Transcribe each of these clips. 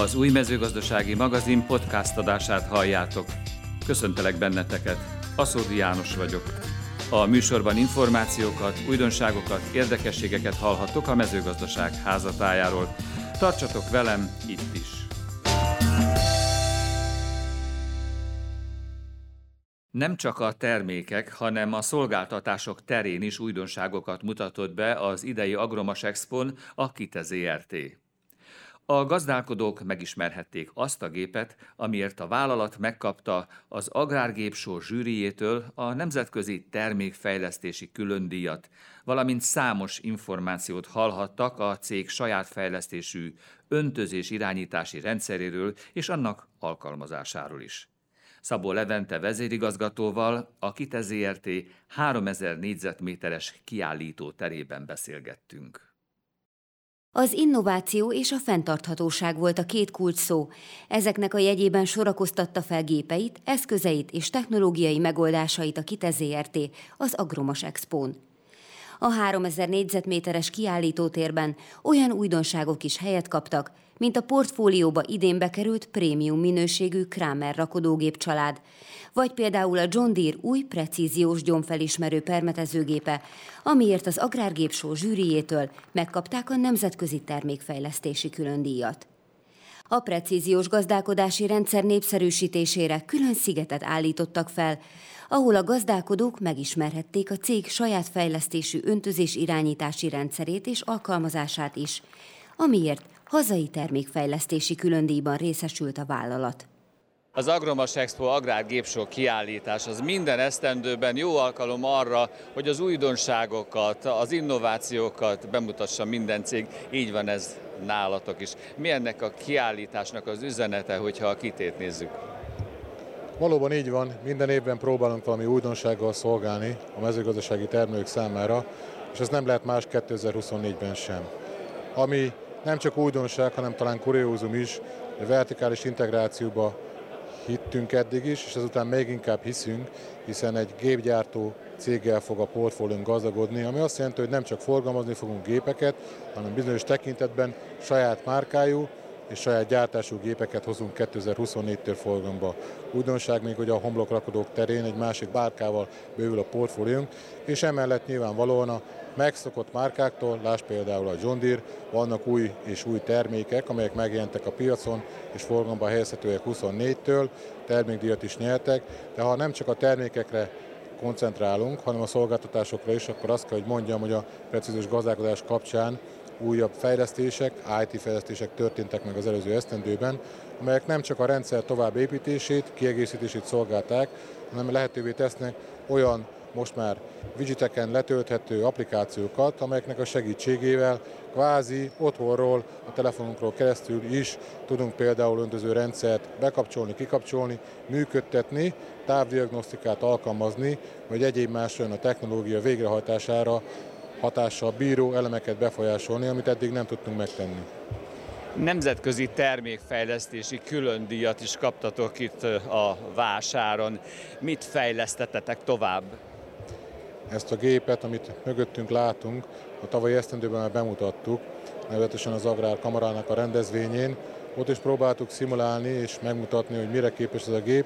Az új mezőgazdasági magazin podcast adását halljátok. Köszöntelek benneteket, Aszódi János vagyok. A műsorban információkat, újdonságokat, érdekességeket hallhattok a mezőgazdaság házatájáról. Tartsatok velem itt is! Nem csak a termékek, hanem a szolgáltatások terén is újdonságokat mutatott be az idei Agromas Expon a Kite. A gazdálkodók megismerhették azt a gépet, amiért a vállalat megkapta az Agrárgépsó zsűriétől a Nemzetközi Termékfejlesztési Különdíjat, valamint számos információt hallhattak a cég saját fejlesztésű öntözés irányítási rendszeréről és annak alkalmazásáról is. Szabó Levente vezérigazgatóval a Kite ZRT 3000 négyzetméteres kiállító terében beszélgettünk. Az innováció és a fenntarthatóság volt a két kulcs szó. Ezeknek a jegyében sorakoztatta fel gépeit, eszközeit és technológiai megoldásait a Kite ZRT az Agromas Expón. A 3000 négyzetméteres kiállítótérben olyan újdonságok is helyet kaptak, mint a portfólióba idén bekerült prémium minőségű Kramer rakodógép család, vagy például a John Deere új precíziós gyomfelismerő permetezőgépe, amiért az Agrárgépsó zsűriétől megkapták a Nemzetközi Termékfejlesztési Különdíjat. A precíziós gazdálkodási rendszer népszerűsítésére külön szigetet állítottak fel, ahol a gazdálkodók megismerhették a cég saját fejlesztésű öntözés irányítási rendszerét és alkalmazását is, amiért hazai termékfejlesztési különdíjban részesült a vállalat. Az Agromas Expo agrárgépsó kiállítás az minden esztendőben jó alkalom arra, hogy az újdonságokat, az innovációkat bemutassa minden cég. Így van ez nálatok is. Mi ennek a kiállításnak az üzenete, hogyha a kitét nézzük? Valóban így van, minden évben próbálunk valami újdonsággal szolgálni a mezőgazdasági termelők számára, és ez nem lehet más 2024-ben sem. Ami nem csak újdonság, hanem talán kuriózum is, a vertikális integrációba hittünk eddig is, és ezután még inkább hiszünk, hiszen egy gépgyártó céggel fog a portfóliónk gazdagodni, ami azt jelenti, hogy nem csak forgalmazni fogunk gépeket, hanem bizonyos tekintetben saját márkájú és saját gyártású gépeket hozunk 2024-től forgalomba. Újdonság még, hogy a homlokrakodók terén egy másik bárkával bővül a portfóliónk, és emellett nyilvánvalóan a megszokott márkáktól, láss például a John Deere, vannak új és új termékek, amelyek megjelentek a piacon, és forgalomba helyezhetőek 24-től, termékdíjat is nyertek, de ha nem csak a termékekre koncentrálunk, hanem a szolgáltatásokra is, akkor azt kell, hogy mondjam, hogy a precíziós gazdálkodás kapcsán újabb fejlesztések, IT fejlesztések történtek meg az előző esztendőben, amelyek nem csak a rendszer továbbépítését, kiegészítését szolgálták, hanem lehetővé tesznek olyan most már widgeteken letölthető applikációkat, amelyeknek a segítségével kvázi otthonról, a telefonunkról keresztül is tudunk például öntöző rendszert bekapcsolni, kikapcsolni, működtetni, távdiagnosztikát alkalmazni, vagy egyéb más olyan a technológia végrehajtására hatással bíró elemeket befolyásolni, amit eddig nem tudtunk megtenni. Nemzetközi termékfejlesztési külön díjat is kaptatok itt a vásáron. Mit fejlesztettetek tovább? Ezt a gépet, amit mögöttünk látunk, a tavalyi esztendőben már bemutattuk, nevetesen az Agrár Kamarának a rendezvényén. Ott is próbáltuk szimulálni és megmutatni, hogy mire képes ez a gép.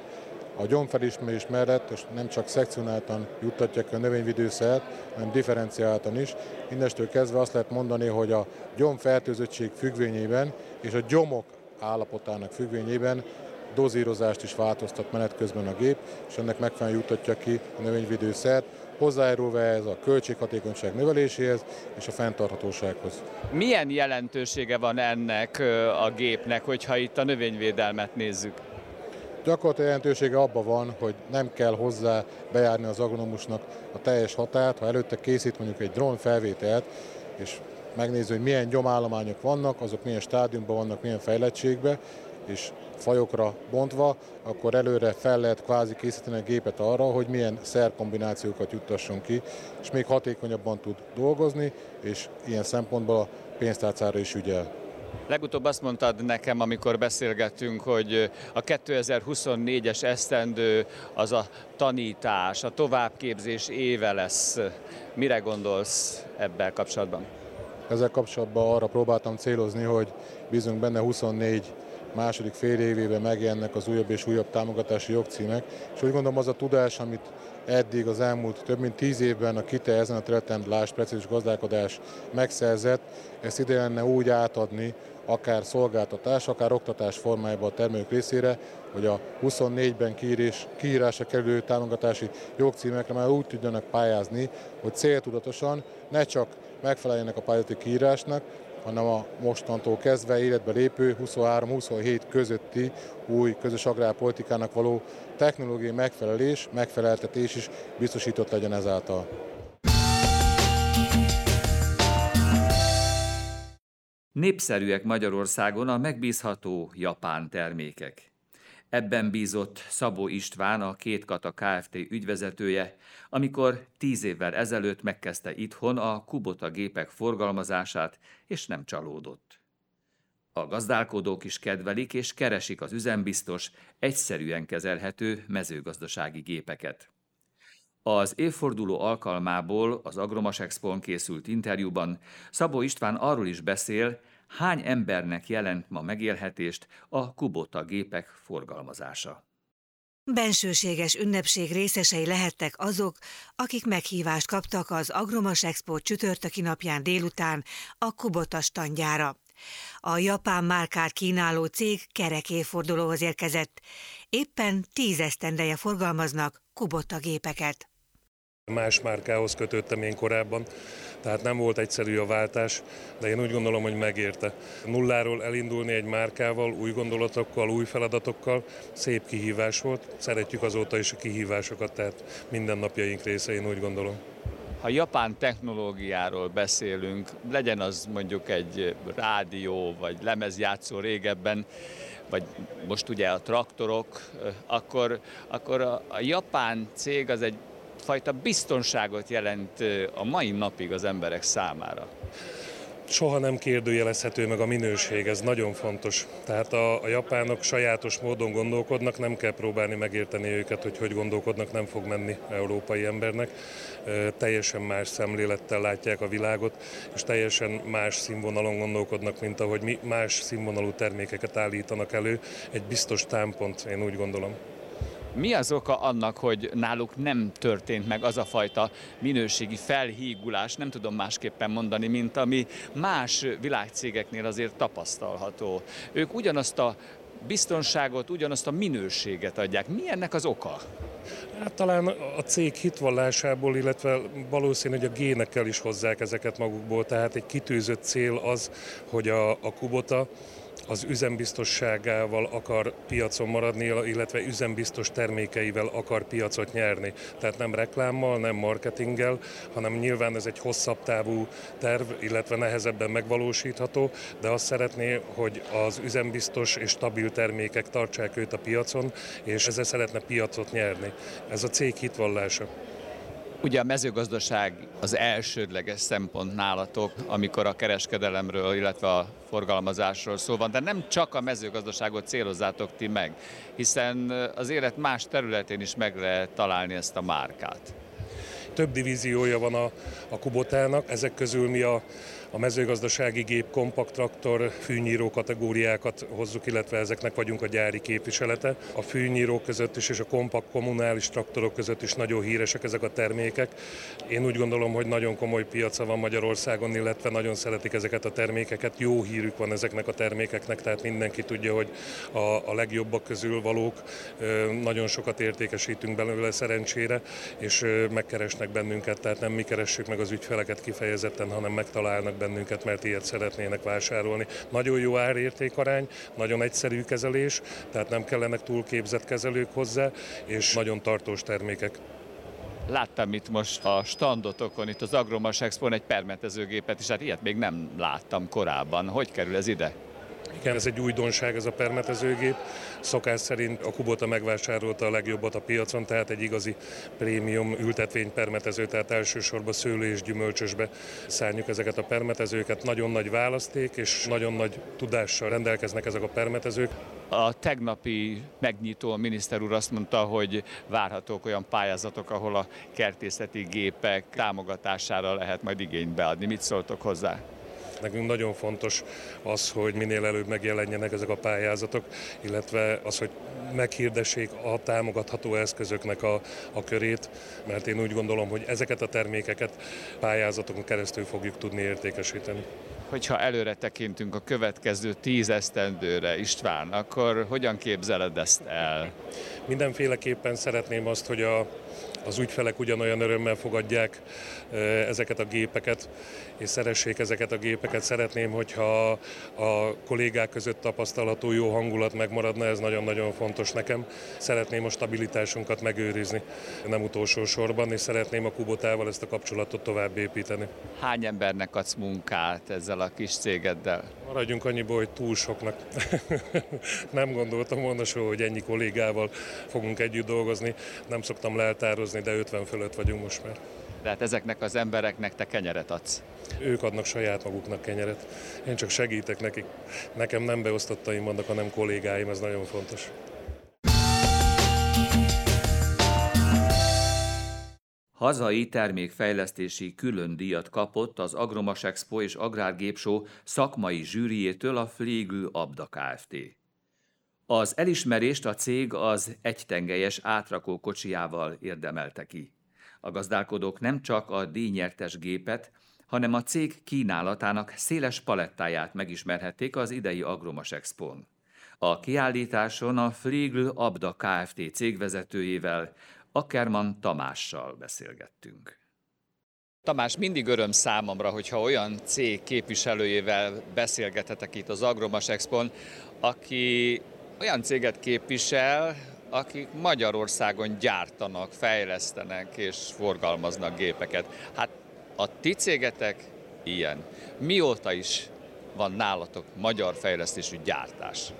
A gyomfelismerés mellett és nem csak szekcionáltan juttatják a növényvidőszert, hanem differenciáltan is. Innestől kezdve azt lehet mondani, hogy a gyomfertőzöttség függvényében és a gyomok állapotának függvényében dozírozást is változtat menet közben a gép, és ennek megfelelően juttatja ki a növényvidőszert, hozzájárulva ez a költséghatékonyság növeléséhez és a fenntarthatósághoz. Milyen jelentősége van ennek a gépnek, hogyha itt a növényvédelmet nézzük? Gyakorlatilag jelentősége abban van, hogy nem kell hozzá bejárni az agronomusnak a teljes határt, ha előtte készít mondjuk egy drón felvételt, és megnézi, hogy milyen gyomállományok vannak, azok milyen stádiumban vannak, milyen fejlettségben, és fajokra bontva, akkor előre fel lehet kvázi készíteni a gépet arra, hogy milyen szerkombinációkat juttasson ki, és még hatékonyabban tud dolgozni, és ilyen szempontból a pénztárcára is ügyel. Legutóbb azt mondtad nekem, amikor beszélgettünk, hogy a 2024-es esztendő az a tanítás, a továbbképzés éve lesz. Mire gondolsz ebben kapcsolatban? Ezzel kapcsolatban arra próbáltam célozni, hogy bízunk benne 24 második fél évében megjelennek az újabb és újabb támogatási jogcímek, és úgy gondolom az a tudás, amit eddig az elmúlt több mint tíz évben a KITE ezen a területen, Lás precízus gazdálkodás megszerzett, ezt ide lenne úgy átadni, akár szolgáltatás, akár oktatás formájában a termelők részére, hogy a 24-ben kiírás, kiírásra kerülő támogatási jogcímekre már úgy tudjanak pályázni, hogy céltudatosan ne csak megfeleljenek a pályázati kiírásnak, hanem a mostantól kezdve életbe lépő 23-27 közötti új közös agrárpolitikának való technológiai megfelelés, megfeleltetés is biztosított legyen ezáltal. Népszerűek Magyarországon a megbízható japán termékek. Ebben bízott Szabó István, a Két Kata Kft. ügyvezetője, amikor tíz évvel ezelőtt megkezdte itthon a Kubota gépek forgalmazását, és nem csalódott. A gazdálkodók is kedvelik és keresik az üzembiztos, egyszerűen kezelhető mezőgazdasági gépeket. Az évforduló alkalmából az Agromas Expon készült interjúban Szabó István arról is beszél, hány embernek jelent ma megélhetést a Kubota gépek forgalmazása. Bensőséges ünnepség részesei lehettek azok, akik meghívást kaptak az Agromas Expo csütörtöki napján délután a Kubota standjára. A japán márkát kínáló cég kerek évfordulóhoz érkezett. Éppen tíz esztendeje forgalmaznak Kubota gépeket. Más márkához kötöttem én korábban, tehát nem volt egyszerű a váltás, de én úgy gondolom, hogy megérte. Nulláról elindulni egy márkával, új gondolatokkal, új feladatokkal, szép kihívás volt. Szeretjük azóta is a kihívásokat, tehát mindennapjaink része, én úgy gondolom. Ha japán technológiáról beszélünk, legyen az mondjuk egy rádió vagy lemezjátszó régebben, vagy most ugye a traktorok, akkor, akkor a, a japán cég az egy fajta biztonságot jelent a mai napig az emberek számára soha nem kérdőjelezhető meg a minőség, ez nagyon fontos. Tehát a, a japánok sajátos módon gondolkodnak, nem kell próbálni megérteni őket, hogy hogy gondolkodnak, nem fog menni európai embernek. E, teljesen más szemlélettel látják a világot, és teljesen más színvonalon gondolkodnak, mint ahogy mi más színvonalú termékeket állítanak elő. Egy biztos támpont, én úgy gondolom. Mi az oka annak, hogy náluk nem történt meg az a fajta minőségi felhígulás, nem tudom másképpen mondani, mint ami más világcégeknél azért tapasztalható. Ők ugyanazt a biztonságot, ugyanazt a minőséget adják. Mi ennek az oka? Hát talán a cég hitvallásából, illetve valószínű, hogy a génekkel is hozzák ezeket magukból. Tehát egy kitűzött cél az, hogy a, a Kubota az üzembiztosságával akar piacon maradni, illetve üzembiztos termékeivel akar piacot nyerni. Tehát nem reklámmal, nem marketinggel, hanem nyilván ez egy hosszabb távú terv, illetve nehezebben megvalósítható, de azt szeretné, hogy az üzembiztos és stabil termékek tartsák őt a piacon, és ezzel szeretne piacot nyerni. Ez a cég hitvallása. Ugye a mezőgazdaság az elsődleges szempont nálatok, amikor a kereskedelemről, illetve a forgalmazásról szó van, de nem csak a mezőgazdaságot célozzátok ti meg, hiszen az élet más területén is meg lehet találni ezt a márkát. Több divíziója van a, a Kubotának, ezek közül mi a a mezőgazdasági gép, kompaktraktor, fűnyíró kategóriákat hozzuk, illetve ezeknek vagyunk a gyári képviselete. A fűnyíró között is és a kompakt kommunális traktorok között is nagyon híresek ezek a termékek. Én úgy gondolom, hogy nagyon komoly piaca van Magyarországon, illetve nagyon szeretik ezeket a termékeket. Jó hírük van ezeknek a termékeknek, tehát mindenki tudja, hogy a, a legjobbak közül valók. Nagyon sokat értékesítünk belőle szerencsére, és megkeresnek bennünket, tehát nem mi keressük meg az ügyfeleket kifejezetten, hanem megtalálnak bennünket, mert ilyet szeretnének vásárolni. Nagyon jó árértékarány, nagyon egyszerű kezelés, tehát nem kellenek túlképzett kezelők hozzá, és nagyon tartós termékek. Láttam itt most a standotokon, itt az Agromas Expo egy permetezőgépet, és hát ilyet még nem láttam korábban. Hogy kerül ez ide? Igen, ez egy újdonság, ez a permetezőgép. Szokás szerint a Kubota megvásárolta a legjobbat a piacon, tehát egy igazi prémium ültetvény permetező, tehát elsősorban szőlő és gyümölcsösbe szárnyuk ezeket a permetezőket. Nagyon nagy választék és nagyon nagy tudással rendelkeznek ezek a permetezők. A tegnapi megnyitó a miniszter úr azt mondta, hogy várhatók olyan pályázatok, ahol a kertészeti gépek támogatására lehet majd igényt beadni. Mit szóltok hozzá? Nekünk nagyon fontos az, hogy minél előbb megjelenjenek ezek a pályázatok, illetve az, hogy meghirdessék a támogatható eszközöknek a, a körét, mert én úgy gondolom, hogy ezeket a termékeket pályázatokon keresztül fogjuk tudni értékesíteni. Hogyha előre tekintünk a következő tíz esztendőre, István, akkor hogyan képzeled ezt el? Mindenféleképpen szeretném azt, hogy a, az ügyfelek ugyanolyan örömmel fogadják ezeket a gépeket, és szeressék ezeket a gépeket. Szeretném, hogyha a kollégák között tapasztalható jó hangulat megmaradna, ez nagyon-nagyon fontos nekem. Szeretném a stabilitásunkat megőrizni, nem utolsó sorban, és szeretném a Kubotával ezt a kapcsolatot tovább építeni. Hány embernek adsz munkát ezzel a kis cégeddel? Maradjunk annyiból, hogy túl soknak. nem gondoltam volna soha, hogy ennyi kollégával fogunk együtt dolgozni. Nem szoktam leltározni, de 50 fölött vagyunk most már. Tehát ezeknek az embereknek te kenyeret adsz? Ők adnak saját maguknak kenyeret. Én csak segítek nekik. Nekem nem beosztottaim vannak, hanem kollégáim, ez nagyon fontos. Hazai termékfejlesztési külön díjat kapott az Agromas Expo és Agrárgépsó szakmai zsűriétől a Flégül Abda Kft. Az elismerést a cég az egytengelyes átrakó kocsijával érdemelte ki. A gazdálkodók nem csak a díjnyertes gépet, hanem a cég kínálatának széles palettáját megismerhették az idei Agromas Expon. A kiállításon a Frigl Abda Kft. cégvezetőjével, Ackerman Tamással beszélgettünk. Tamás, mindig öröm számomra, hogyha olyan cég képviselőjével beszélgethetek itt az Agromas Expon, aki olyan céget képvisel, akik Magyarországon gyártanak, fejlesztenek és forgalmaznak gépeket. Hát a ti cégetek ilyen. Mióta is van nálatok magyar fejlesztésű gyártás?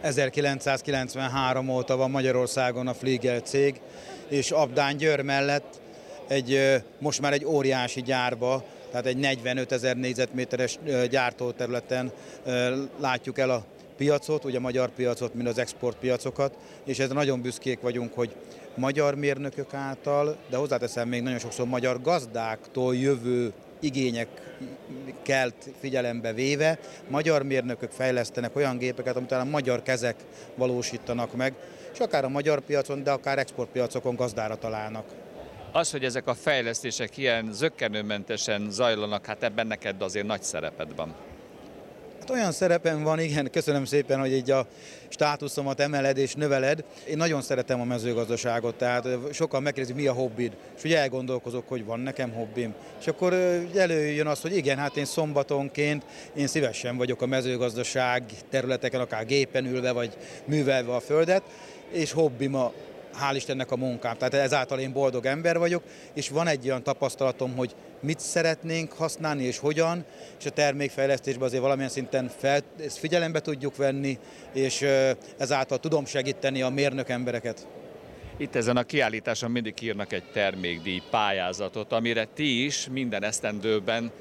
1993 óta van Magyarországon a Fliegel cég, és Abdán Győr mellett egy, most már egy óriási gyárba, tehát egy 45 ezer négyzetméteres gyártóterületen látjuk el a piacot, ugye a magyar piacot, mint az exportpiacokat, és ez nagyon büszkék vagyunk, hogy magyar mérnökök által, de hozzáteszem még nagyon sokszor magyar gazdáktól jövő igények kelt figyelembe véve, magyar mérnökök fejlesztenek olyan gépeket, amit talán magyar kezek valósítanak meg, és akár a magyar piacon, de akár exportpiacokon gazdára találnak. Az, hogy ezek a fejlesztések ilyen zöggenőmentesen zajlanak, hát ebben neked azért nagy szereped van. Hát olyan szerepem van, igen, köszönöm szépen, hogy így a státuszomat emeled és növeled. Én nagyon szeretem a mezőgazdaságot, tehát sokan megkérdezik, mi a hobbid, és ugye elgondolkozok, hogy van nekem hobbim. És akkor előjön az, hogy igen, hát én szombatonként én szívesen vagyok a mezőgazdaság területeken, akár gépen ülve, vagy művelve a földet, és hobbim a hál' Istennek a munkám. Tehát ezáltal én boldog ember vagyok, és van egy olyan tapasztalatom, hogy mit szeretnénk használni és hogyan, és a termékfejlesztésben azért valamilyen szinten fel, ezt figyelembe tudjuk venni, és ezáltal tudom segíteni a mérnök embereket. Itt ezen a kiállításon mindig írnak egy termékdíj pályázatot, amire ti is minden esztendőben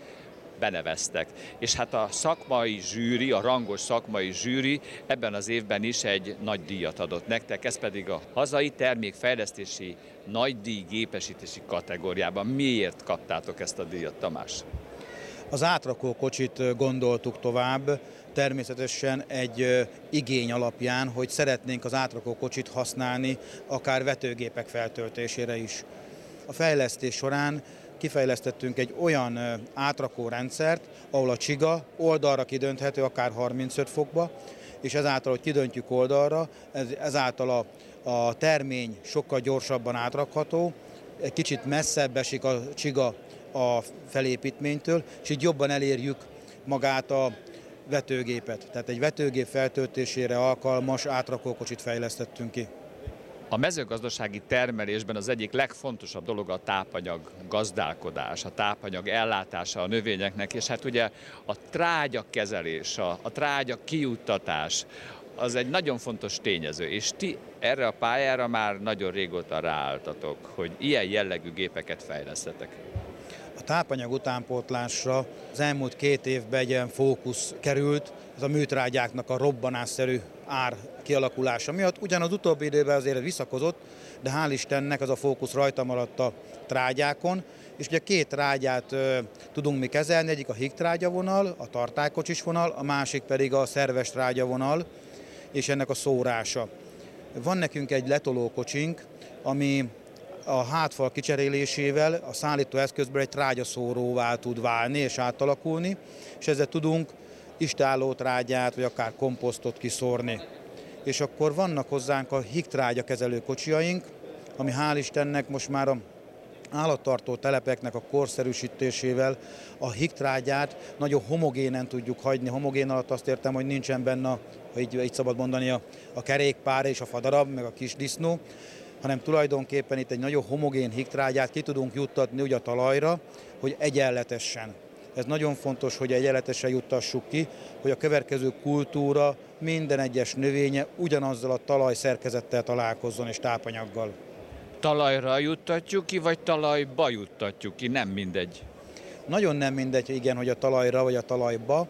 beneveztek. És hát a szakmai zsűri, a rangos szakmai zsűri ebben az évben is egy nagy díjat adott nektek, ez pedig a hazai termékfejlesztési nagy díj gépesítési kategóriában. Miért kaptátok ezt a díjat, Tamás? Az átrakó kocsit gondoltuk tovább, természetesen egy igény alapján, hogy szeretnénk az átrakó kocsit használni akár vetőgépek feltöltésére is. A fejlesztés során kifejlesztettünk egy olyan átrakó rendszert, ahol a csiga oldalra kidönthető akár 35 fokba, és ezáltal, hogy kidöntjük oldalra, ez, ezáltal a, a termény sokkal gyorsabban átrakható, egy kicsit messzebb esik a csiga a felépítménytől, és így jobban elérjük magát a vetőgépet. Tehát egy vetőgép feltöltésére alkalmas átrakókocsit fejlesztettünk ki. A mezőgazdasági termelésben az egyik legfontosabb dolog a tápanyag gazdálkodás, a tápanyag ellátása a növényeknek, és hát ugye a trágya kezelés, a, a trágya kijuttatás, az egy nagyon fontos tényező, és ti erre a pályára már nagyon régóta ráálltatok, hogy ilyen jellegű gépeket fejlesztetek. A tápanyag utánpótlásra az elmúlt két évben egy ilyen fókusz került, ez a műtrágyáknak a robbanásszerű ár kialakulása miatt. Ugyan az utóbbi időben azért visszakozott, de hál' Istennek az a fókusz rajta maradt a trágyákon, és ugye két trágyát ö, tudunk mi kezelni, egyik a hig vonal, a tartálykocsis vonal, a másik pedig a szerves vonal, és ennek a szórása. Van nekünk egy letolókocsink, ami a hátfal kicserélésével a szállító eszközből egy trágyaszóróvá tud válni és átalakulni, és ezzel tudunk istálló trágyát, vagy akár komposztot kiszórni. És akkor vannak hozzánk a higtrágya kezelő kocsiaink, ami hál' Istennek most már a állattartó telepeknek a korszerűsítésével a higtrágyát nagyon homogénen tudjuk hagyni. Homogén alatt azt értem, hogy nincsen benne, ha így, így szabad mondani, a, a kerékpár és a fadarab, meg a kis disznó, hanem tulajdonképpen itt egy nagyon homogén higtrágyát ki tudunk juttatni ugye a talajra, hogy egyenletesen. Ez nagyon fontos, hogy egyenletesen juttassuk ki, hogy a következő kultúra minden egyes növénye ugyanazzal a talaj szerkezettel találkozzon és tápanyaggal. Talajra juttatjuk ki, vagy talajba juttatjuk ki? Nem mindegy. Nagyon nem mindegy, igen, hogy a talajra vagy a talajba.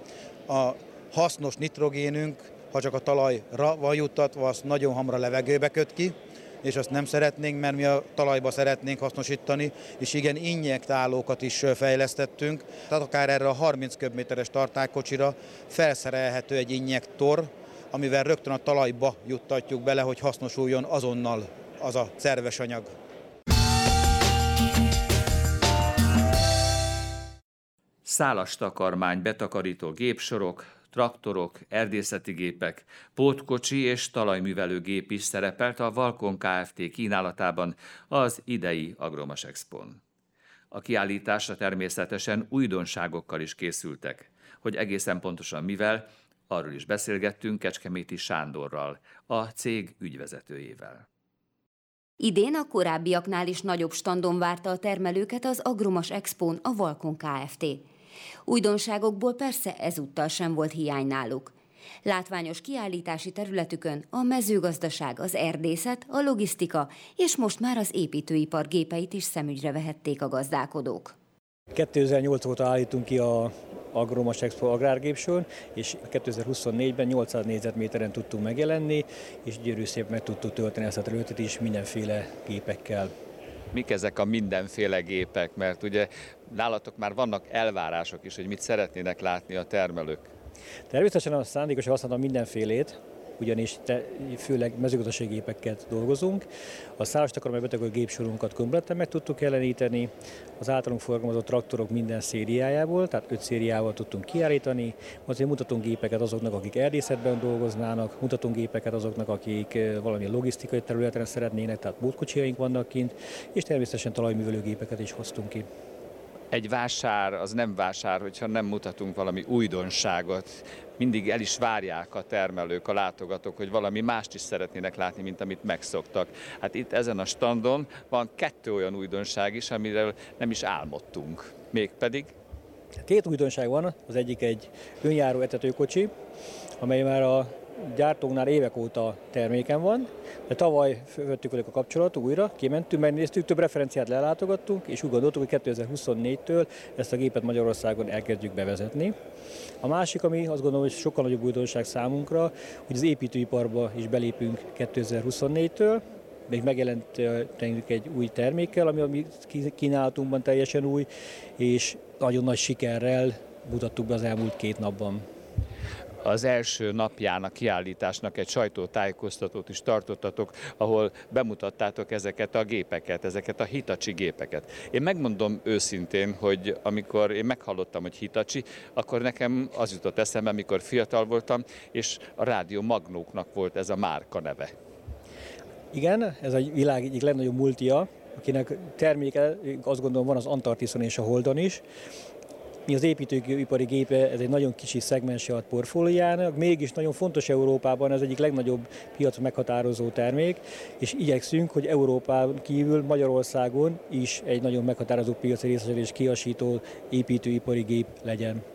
A hasznos nitrogénünk, ha csak a talajra van juttatva, az nagyon hamar a levegőbe köt ki, és azt nem szeretnénk, mert mi a talajba szeretnénk hasznosítani, és igen, injektálókat is fejlesztettünk, tehát akár erre a 30 köbméteres tartálykocsira felszerelhető egy injektor, amivel rögtön a talajba juttatjuk bele, hogy hasznosuljon azonnal az a szerves anyag. Szálas takarmány, betakarító gépsorok, traktorok, erdészeti gépek, pótkocsi és talajművelő gép is szerepelt a Valkon Kft. kínálatában az idei Agromas Expon. A kiállításra természetesen újdonságokkal is készültek, hogy egészen pontosan mivel, arról is beszélgettünk Kecskeméti Sándorral, a cég ügyvezetőjével. Idén a korábbiaknál is nagyobb standon várta a termelőket az Agromas Expon a Valkon Kft. Újdonságokból persze ezúttal sem volt hiány náluk. Látványos kiállítási területükön a mezőgazdaság, az erdészet, a logisztika és most már az építőipar gépeit is szemügyre vehették a gazdálkodók. 2008 óta állítunk ki a Agromas Expo agrárgépsor, és 2024-ben 800 négyzetméteren tudtunk megjelenni, és gyönyörű szép meg tudtuk tölteni ezt a területet is mindenféle gépekkel. Mik ezek a mindenféle gépek? Mert ugye nálatok már vannak elvárások is, hogy mit szeretnének látni a termelők. Természetesen a szándékos használom mindenfélét, ugyanis te, főleg mezőgazdasági gépeket dolgozunk. A szálas takarmánybeteg gépsorunkat kompletten meg tudtuk jeleníteni, az általunk forgalmazott traktorok minden szériájából, tehát öt szériával tudtunk kiállítani, azért mutatunk gépeket azoknak, akik erdészetben dolgoznának, mutatunk gépeket azoknak, akik valamilyen logisztikai területen szeretnének, tehát bótkocsiaink vannak kint, és természetesen talajművelőgépeket is hoztunk ki egy vásár az nem vásár, hogyha nem mutatunk valami újdonságot. Mindig el is várják a termelők, a látogatók, hogy valami mást is szeretnének látni, mint amit megszoktak. Hát itt ezen a standon van kettő olyan újdonság is, amiről nem is álmodtunk. Mégpedig Két újdonság van, az egyik egy önjáró etetőkocsi, amely már a gyártóknál évek óta terméken van, de tavaly fölvettük velük a kapcsolatot újra, kimentünk, megnéztük, több referenciát lelátogattunk, és úgy gondoltuk, hogy 2024-től ezt a gépet Magyarországon elkezdjük bevezetni. A másik, ami azt gondolom, hogy sokkal nagyobb újdonság számunkra, hogy az építőiparba is belépünk 2024-től, még megjelent egy új termékkel, ami a mi kínálatunkban teljesen új, és nagyon nagy sikerrel mutattuk be az elmúlt két napban az első napján a kiállításnak egy sajtótájékoztatót is tartottatok, ahol bemutattátok ezeket a gépeket, ezeket a Hitachi gépeket. Én megmondom őszintén, hogy amikor én meghallottam, hogy Hitachi, akkor nekem az jutott eszembe, amikor fiatal voltam, és a Rádió Magnóknak volt ez a márka neve. Igen, ez a világ egyik legnagyobb multia, akinek terméke, azt gondolom van az Antarktiszon és a Holdon is, mi az építőipari gépe, ez egy nagyon kicsi szegmense a portfóliának, mégis nagyon fontos Európában, ez egyik legnagyobb piac meghatározó termék, és igyekszünk, hogy Európán kívül Magyarországon is egy nagyon meghatározó piaci részesedés kiasító építőipari gép legyen.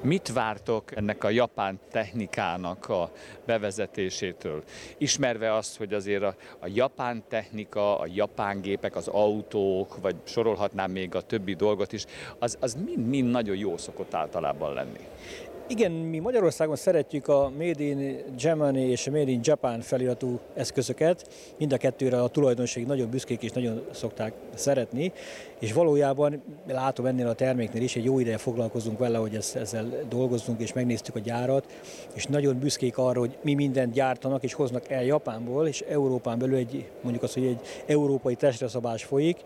Mit vártok ennek a japán technikának a bevezetésétől? Ismerve azt, hogy azért a, a japán technika, a japán gépek, az autók, vagy sorolhatnám még a többi dolgot is, az, mind-mind nagyon jó szokott általában lenni. Igen, mi Magyarországon szeretjük a Made in Germany és a Made in Japan feliratú eszközöket. Mind a kettőre a tulajdonosok nagyon büszkék és nagyon szokták szeretni, és valójában látom ennél a terméknél is, egy jó ideje foglalkozunk vele, hogy ezzel dolgozzunk, és megnéztük a gyárat, és nagyon büszkék arra, hogy mi mindent gyártanak és hoznak el Japánból, és Európán belül egy, mondjuk azt, hogy egy európai testreszabás folyik,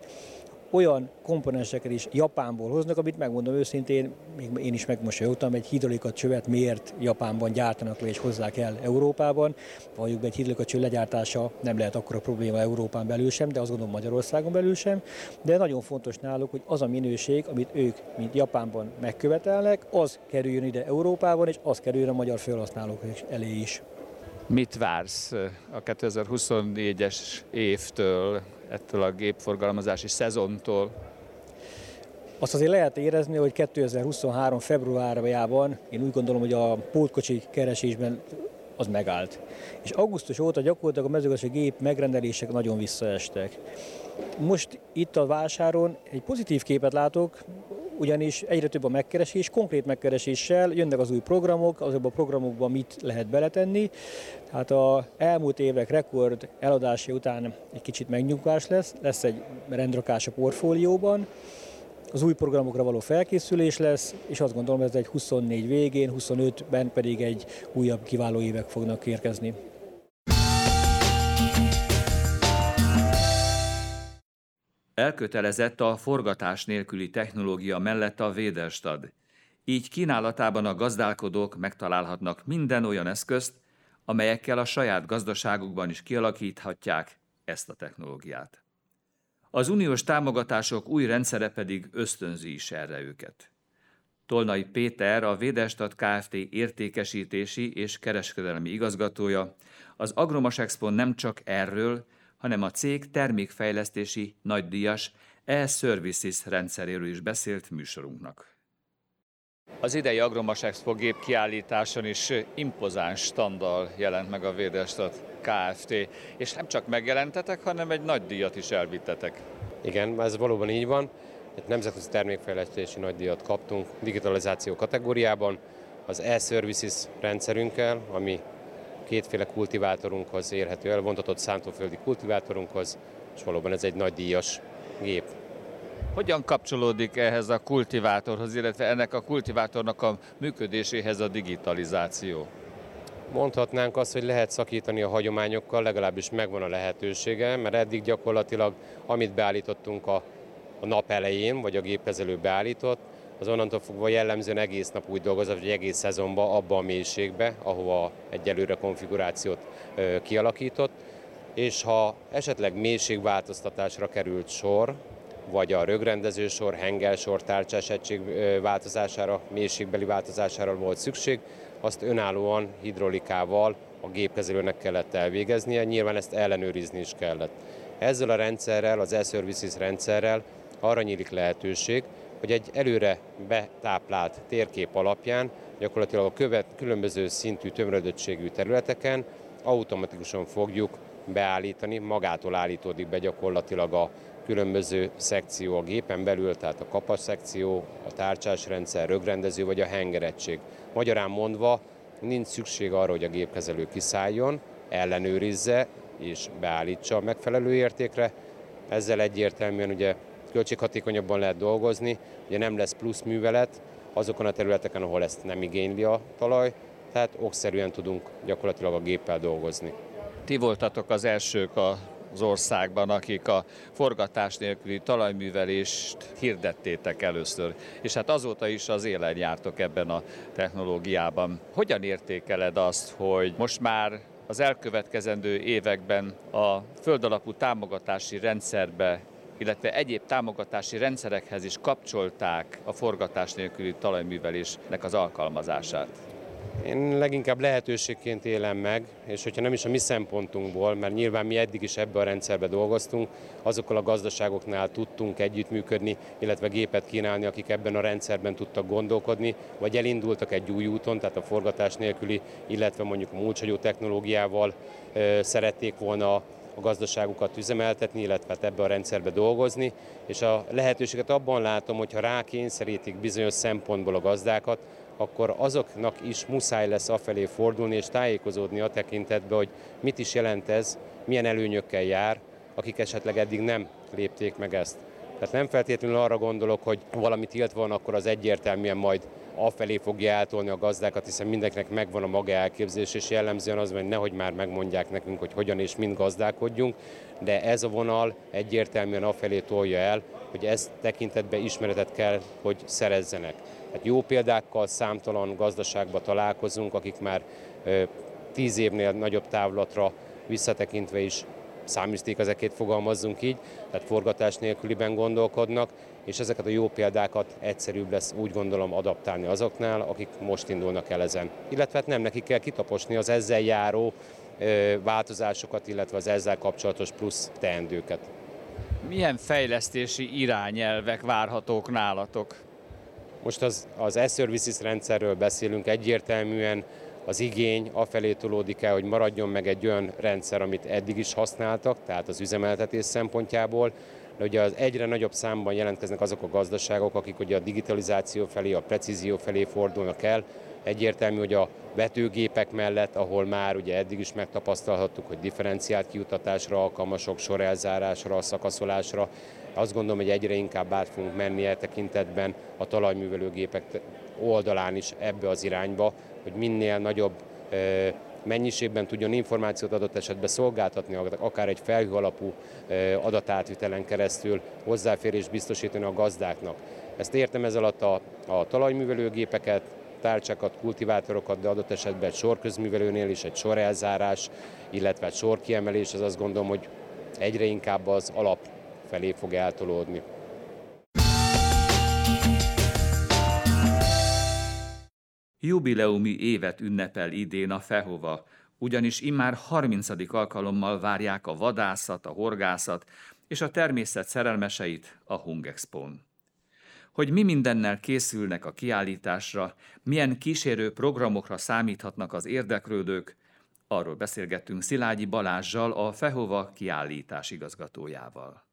olyan komponenseket is Japánból hoznak, amit megmondom őszintén, még én is megmosolyogtam, egy hidrolika csövet miért Japánban gyártanak le és hozzák el Európában. Valljuk be, egy hidrolika cső legyártása nem lehet akkora probléma Európán belül sem, de azt gondolom Magyarországon belül sem. De nagyon fontos náluk, hogy az a minőség, amit ők, mint Japánban megkövetelnek, az kerüljön ide Európában, és az kerüljön a magyar felhasználók elé is. Mit vársz a 2024-es évtől, ettől a gépforgalmazási szezontól? Azt azért lehet érezni, hogy 2023. februárjában én úgy gondolom, hogy a pótkocsi keresésben az megállt. És augusztus óta gyakorlatilag a mezőgazdasági gép megrendelések nagyon visszaestek. Most itt a vásáron egy pozitív képet látok, ugyanis egyre több a megkeresés, konkrét megkereséssel jönnek az új programok, azokban a programokban mit lehet beletenni. Tehát a elmúlt évek rekord eladási után egy kicsit megnyugvás lesz, lesz egy rendrakás a portfólióban, az új programokra való felkészülés lesz, és azt gondolom, ez egy 24 végén, 25-ben pedig egy újabb kiváló évek fognak érkezni. Elkötelezett a forgatás nélküli technológia mellett a Véderstad. Így kínálatában a gazdálkodók megtalálhatnak minden olyan eszközt, amelyekkel a saját gazdaságukban is kialakíthatják ezt a technológiát. Az uniós támogatások új rendszere pedig ösztönzi is erre őket. Tolnai Péter, a Védestat Kft. értékesítési és kereskedelmi igazgatója, az Agromas Expo nem csak erről, hanem a cég termékfejlesztési nagydíjas e-services rendszeréről is beszélt műsorunknak. Az idei Agromas Expo gép kiállításon is impozáns standal jelent meg a Védestat Kft. És nem csak megjelentetek, hanem egy nagy díjat is elvittetek. Igen, ez valóban így van. Egy nemzetközi termékfejlesztési nagydíjat kaptunk digitalizáció kategóriában, az e-services rendszerünkkel, ami kétféle kultivátorunkhoz érhető el, vontatott szántóföldi kultivátorunkhoz, és valóban ez egy nagy díjas gép. Hogyan kapcsolódik ehhez a kultivátorhoz, illetve ennek a kultivátornak a működéséhez a digitalizáció? Mondhatnánk azt, hogy lehet szakítani a hagyományokkal, legalábbis megvan a lehetősége, mert eddig gyakorlatilag amit beállítottunk a, a nap elején, vagy a gépkezelő beállított, az onnantól fogva jellemzően egész nap úgy dolgozott, hogy egész szezonban abba a mélységbe, ahova egyelőre konfigurációt kialakított, és ha esetleg mélységváltoztatásra került sor, vagy a rögrendező sor, hengelsor, tárcsás egység változására, mélységbeli változására volt szükség, azt önállóan hidrolikával a gépkezelőnek kellett elvégeznie, nyilván ezt ellenőrizni is kellett. Ezzel a rendszerrel, az e-services rendszerrel arra nyílik lehetőség, hogy egy előre betáplált térkép alapján gyakorlatilag a követ, különböző szintű tömörödöttségű területeken automatikusan fogjuk beállítani, magától állítódik be gyakorlatilag a különböző szekció a gépen belül, tehát a kapas szekció, a tárcsás rendszer, rögrendező vagy a hengerettség. Magyarán mondva nincs szükség arra, hogy a gépkezelő kiszálljon, ellenőrizze és beállítsa a megfelelő értékre. Ezzel egyértelműen ugye költséghatékonyabban lehet dolgozni, ugye nem lesz plusz művelet azokon a területeken, ahol ezt nem igényli a talaj, tehát okszerűen tudunk gyakorlatilag a géppel dolgozni. Ti voltatok az elsők a az országban, akik a forgatás nélküli talajművelést hirdettétek először. És hát azóta is az élen jártok ebben a technológiában. Hogyan értékeled azt, hogy most már az elkövetkezendő években a földalapú támogatási rendszerbe illetve egyéb támogatási rendszerekhez is kapcsolták a forgatás nélküli talajművelésnek az alkalmazását? Én leginkább lehetőségként élem meg, és hogyha nem is a mi szempontunkból, mert nyilván mi eddig is ebbe a rendszerbe dolgoztunk, azokkal a gazdaságoknál tudtunk együttműködni, illetve gépet kínálni, akik ebben a rendszerben tudtak gondolkodni, vagy elindultak egy új úton, tehát a forgatás nélküli, illetve mondjuk a múlcshagyó technológiával szerették volna a gazdaságukat üzemeltetni, illetve hát ebbe a rendszerbe dolgozni, és a lehetőséget abban látom, hogy ha rákényszerítik bizonyos szempontból a gazdákat, akkor azoknak is muszáj lesz afelé fordulni és tájékozódni a tekintetbe, hogy mit is jelent ez, milyen előnyökkel jár, akik esetleg eddig nem lépték meg ezt. Tehát nem feltétlenül arra gondolok, hogy valami tiltva van, akkor az egyértelműen majd afelé fogja eltolni a gazdákat, hiszen mindenkinek megvan a maga elképzelés, és jellemzően az, hogy nehogy már megmondják nekünk, hogy hogyan és mind gazdálkodjunk, de ez a vonal egyértelműen afelé tolja el, hogy ezt tekintetben ismeretet kell, hogy szerezzenek. Hát jó példákkal számtalan gazdaságba találkozunk, akik már tíz évnél nagyobb távlatra visszatekintve is száműzték ezeket fogalmazzunk így, tehát forgatás nélküliben gondolkodnak, és ezeket a jó példákat egyszerűbb lesz úgy gondolom adaptálni azoknál, akik most indulnak el ezen. Illetve hát nem nekik kell kitaposni az ezzel járó változásokat, illetve az ezzel kapcsolatos plusz teendőket. Milyen fejlesztési irányelvek várhatók nálatok? Most az, az e-services rendszerről beszélünk egyértelműen, az igény afelé tolódik el, hogy maradjon meg egy olyan rendszer, amit eddig is használtak, tehát az üzemeltetés szempontjából, de ugye az egyre nagyobb számban jelentkeznek azok a gazdaságok, akik ugye a digitalizáció felé, a precízió felé fordulnak el. Egyértelmű, hogy a vetőgépek mellett, ahol már ugye eddig is megtapasztalhattuk, hogy differenciált kiutatásra alkalmasok, sorelzárásra, szakaszolásra, azt gondolom, hogy egyre inkább át fogunk menni e tekintetben a talajművelőgépek oldalán is ebbe az irányba, hogy minél nagyobb mennyiségben tudjon információt adott esetben szolgáltatni, akár egy felhő alapú adatátvitelen keresztül hozzáférés biztosítani a gazdáknak. Ezt értem ez alatt a, a talajművelőgépeket, tárcsákat, kultivátorokat, de adott esetben egy sorközművelőnél is egy sorelzárás, illetve egy sorkiemelés, az azt gondolom, hogy egyre inkább az alap felé fog eltolódni. Jubileumi évet ünnepel idén a Fehova, ugyanis immár 30. alkalommal várják a vadászat, a horgászat és a természet szerelmeseit a Hungexpon. Hogy mi mindennel készülnek a kiállításra, milyen kísérő programokra számíthatnak az érdeklődők, arról beszélgettünk Szilágyi Balázsjal, a Fehova kiállítás igazgatójával.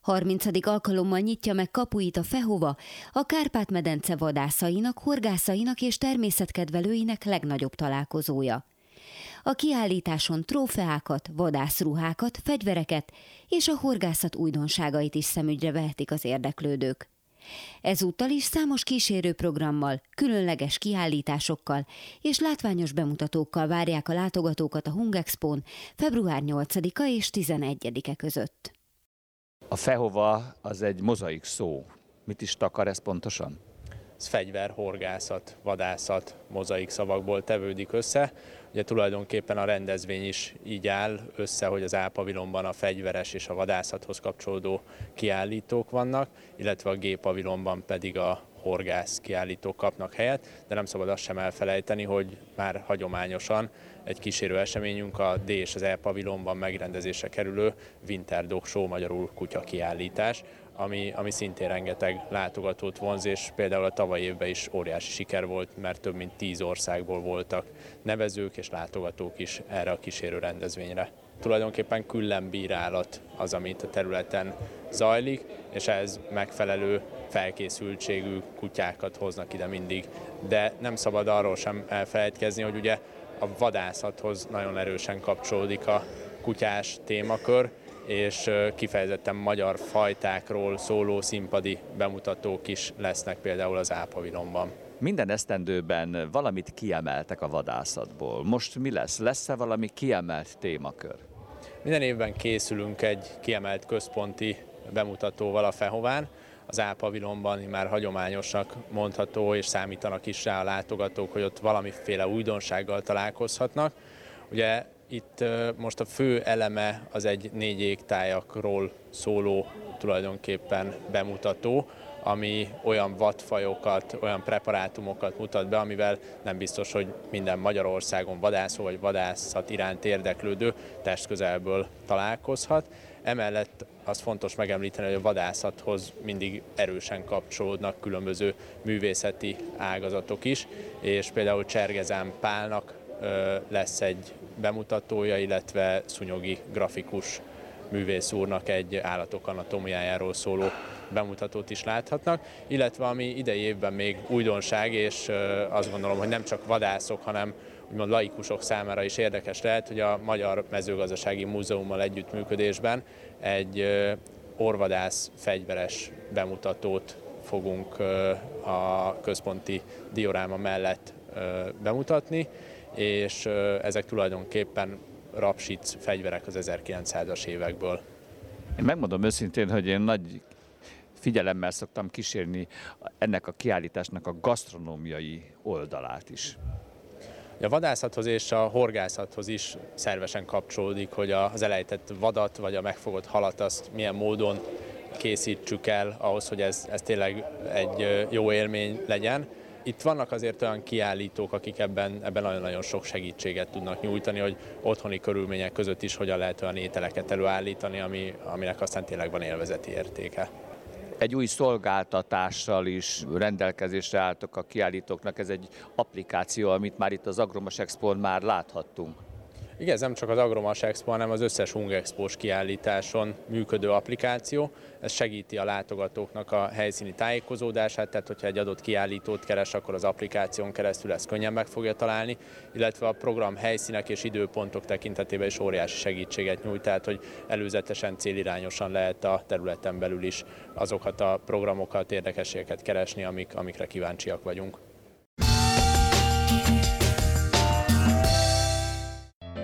30. alkalommal nyitja meg kapuit a Fehova, a Kárpát-medence vadászainak, horgászainak és természetkedvelőinek legnagyobb találkozója. A kiállításon trófeákat, vadászruhákat, fegyvereket és a horgászat újdonságait is szemügyre vehetik az érdeklődők. Ezúttal is számos kísérő programmal, különleges kiállításokkal és látványos bemutatókkal várják a látogatókat a Hungexpón február 8-a és 11-e között. A Fehova az egy mozaik szó. Mit is takar ez pontosan? Ez fegyver, horgászat, vadászat, mozaik szavakból tevődik össze. Ugye tulajdonképpen a rendezvény is így áll össze, hogy az álpavilonban a fegyveres és a vadászathoz kapcsolódó kiállítók vannak, illetve a G-pavilonban pedig a horgász kiállítók kapnak helyet, de nem szabad azt sem elfelejteni, hogy már hagyományosan egy kísérő eseményünk a D és az E pavilonban megrendezésre kerülő Winter Dog Show, magyarul kutya kiállítás, ami, ami szintén rengeteg látogatót vonz, és például a tavaly évben is óriási siker volt, mert több mint tíz országból voltak nevezők és látogatók is erre a kísérő rendezvényre. Tulajdonképpen különbírálat az, amit a területen zajlik, és ez megfelelő felkészültségű kutyákat hoznak ide mindig. De nem szabad arról sem elfelejtkezni, hogy ugye a vadászathoz nagyon erősen kapcsolódik a kutyás témakör, és kifejezetten magyar fajtákról szóló színpadi bemutatók is lesznek például az Ápavilonban. Minden esztendőben valamit kiemeltek a vadászatból. Most mi lesz? Lesz-e valami kiemelt témakör? Minden évben készülünk egy kiemelt központi bemutatóval a Fehován, az Álpavilonban már hagyományosnak mondható, és számítanak is rá a látogatók, hogy ott valamiféle újdonsággal találkozhatnak. Ugye itt most a fő eleme az egy négy égtájakról szóló tulajdonképpen bemutató, ami olyan vadfajokat, olyan preparátumokat mutat be, amivel nem biztos, hogy minden Magyarországon vadászó vagy vadászat iránt érdeklődő testközelből találkozhat. Emellett az fontos megemlíteni, hogy a vadászathoz mindig erősen kapcsolódnak különböző művészeti ágazatok is, és például Csergezán Pálnak lesz egy bemutatója, illetve Szunyogi grafikus művész úrnak egy állatok anatómiájáról szóló bemutatót is láthatnak, illetve ami idei évben még újdonság, és azt gondolom, hogy nem csak vadászok, hanem úgymond laikusok számára is érdekes lehet, hogy a Magyar Mezőgazdasági Múzeummal együttműködésben egy orvadász fegyveres bemutatót fogunk a központi dioráma mellett bemutatni, és ezek tulajdonképpen rapsic fegyverek az 1900-as évekből. Én megmondom őszintén, hogy én nagy figyelemmel szoktam kísérni ennek a kiállításnak a gasztronómiai oldalát is. A vadászathoz és a horgászathoz is szervesen kapcsolódik, hogy az elejtett vadat vagy a megfogott halat azt milyen módon készítsük el ahhoz, hogy ez, ez tényleg egy jó élmény legyen. Itt vannak azért olyan kiállítók, akik ebben, ebben nagyon-nagyon sok segítséget tudnak nyújtani, hogy otthoni körülmények között is hogyan lehet olyan ételeket előállítani, ami, aminek aztán tényleg van élvezeti értéke egy új szolgáltatással is rendelkezésre álltok a kiállítóknak. Ez egy applikáció, amit már itt az Agromas expo már láthattunk. Igen, ez nem csak az Agromas Expo, hanem az összes Hungexpós kiállításon működő applikáció. Ez segíti a látogatóknak a helyszíni tájékozódását, tehát hogyha egy adott kiállítót keres, akkor az applikáción keresztül ezt könnyen meg fogja találni, illetve a program helyszínek és időpontok tekintetében is óriási segítséget nyújt, tehát hogy előzetesen célirányosan lehet a területen belül is azokat a programokat, érdekességeket keresni, amik, amikre kíváncsiak vagyunk.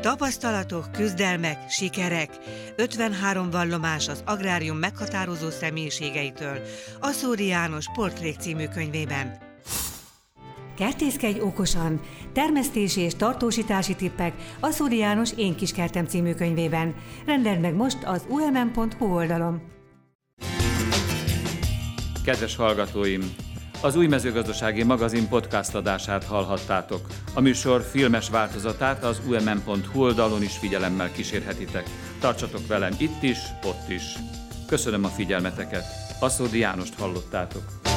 Tapasztalatok, küzdelmek, sikerek. 53 vallomás az agrárium meghatározó személyiségeitől. A Szóri János Portrék című könyvében. Kertészkedj okosan! Termesztési és tartósítási tippek a Szóri János Én kis kertem című könyvében. Rendeld meg most az umm.hu oldalon. Kedves hallgatóim! Az új mezőgazdasági magazin podcast adását hallhattátok. A műsor filmes változatát az umm.hu oldalon is figyelemmel kísérhetitek. Tartsatok velem itt is, ott is. Köszönöm a figyelmeteket. Aszódi Jánost hallottátok.